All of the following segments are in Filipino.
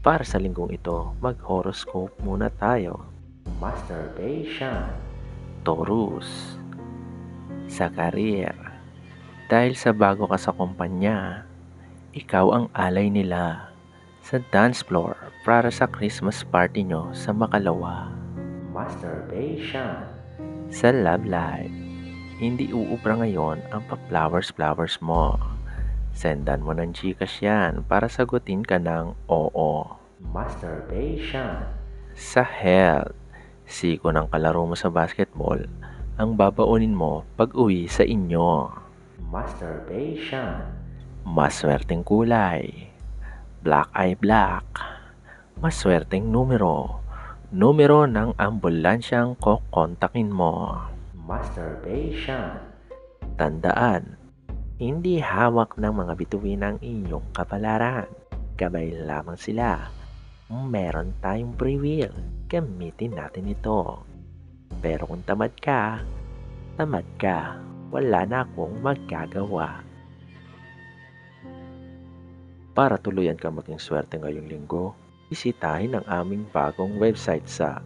Para sa linggong ito, mag-horoscope muna tayo. Masturbation. Taurus. Sa karir. Dahil sa bago ka sa kumpanya, ikaw ang alay nila sa dance floor para sa Christmas party nyo sa Makalawa. Masturbation. Sa love life. Hindi uubra ngayon ang pa-flowers-flowers mo. Sendan mo ng Gcash yan para sagutin ka ng oo. Masturbation. Sa health, siko ng kalaro mo sa basketball ang babaunin mo pag uwi sa inyo. Masturbation. Maswerteng kulay. Black eye black. Maswerteng numero. Numero ng ambulansyang kokontakin mo. Masturbation. Tandaan, hindi hawak ng mga bituin ang inyong kapalaran. Gabay lamang sila. Meron tayong free will. Gamitin natin ito. Pero kung tamad ka, tamad ka. Wala na akong magagawa. Para tuluyan ka maging swerte ngayong linggo, bisitahin ang aming bagong website sa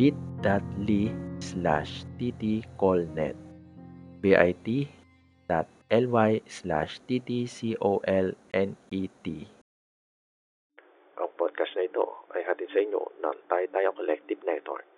bit.ly slash ttcolnet bit ly slash ttcolnet. Ang podcast na ito ay hatid sa inyo ng Tayo Collective Network.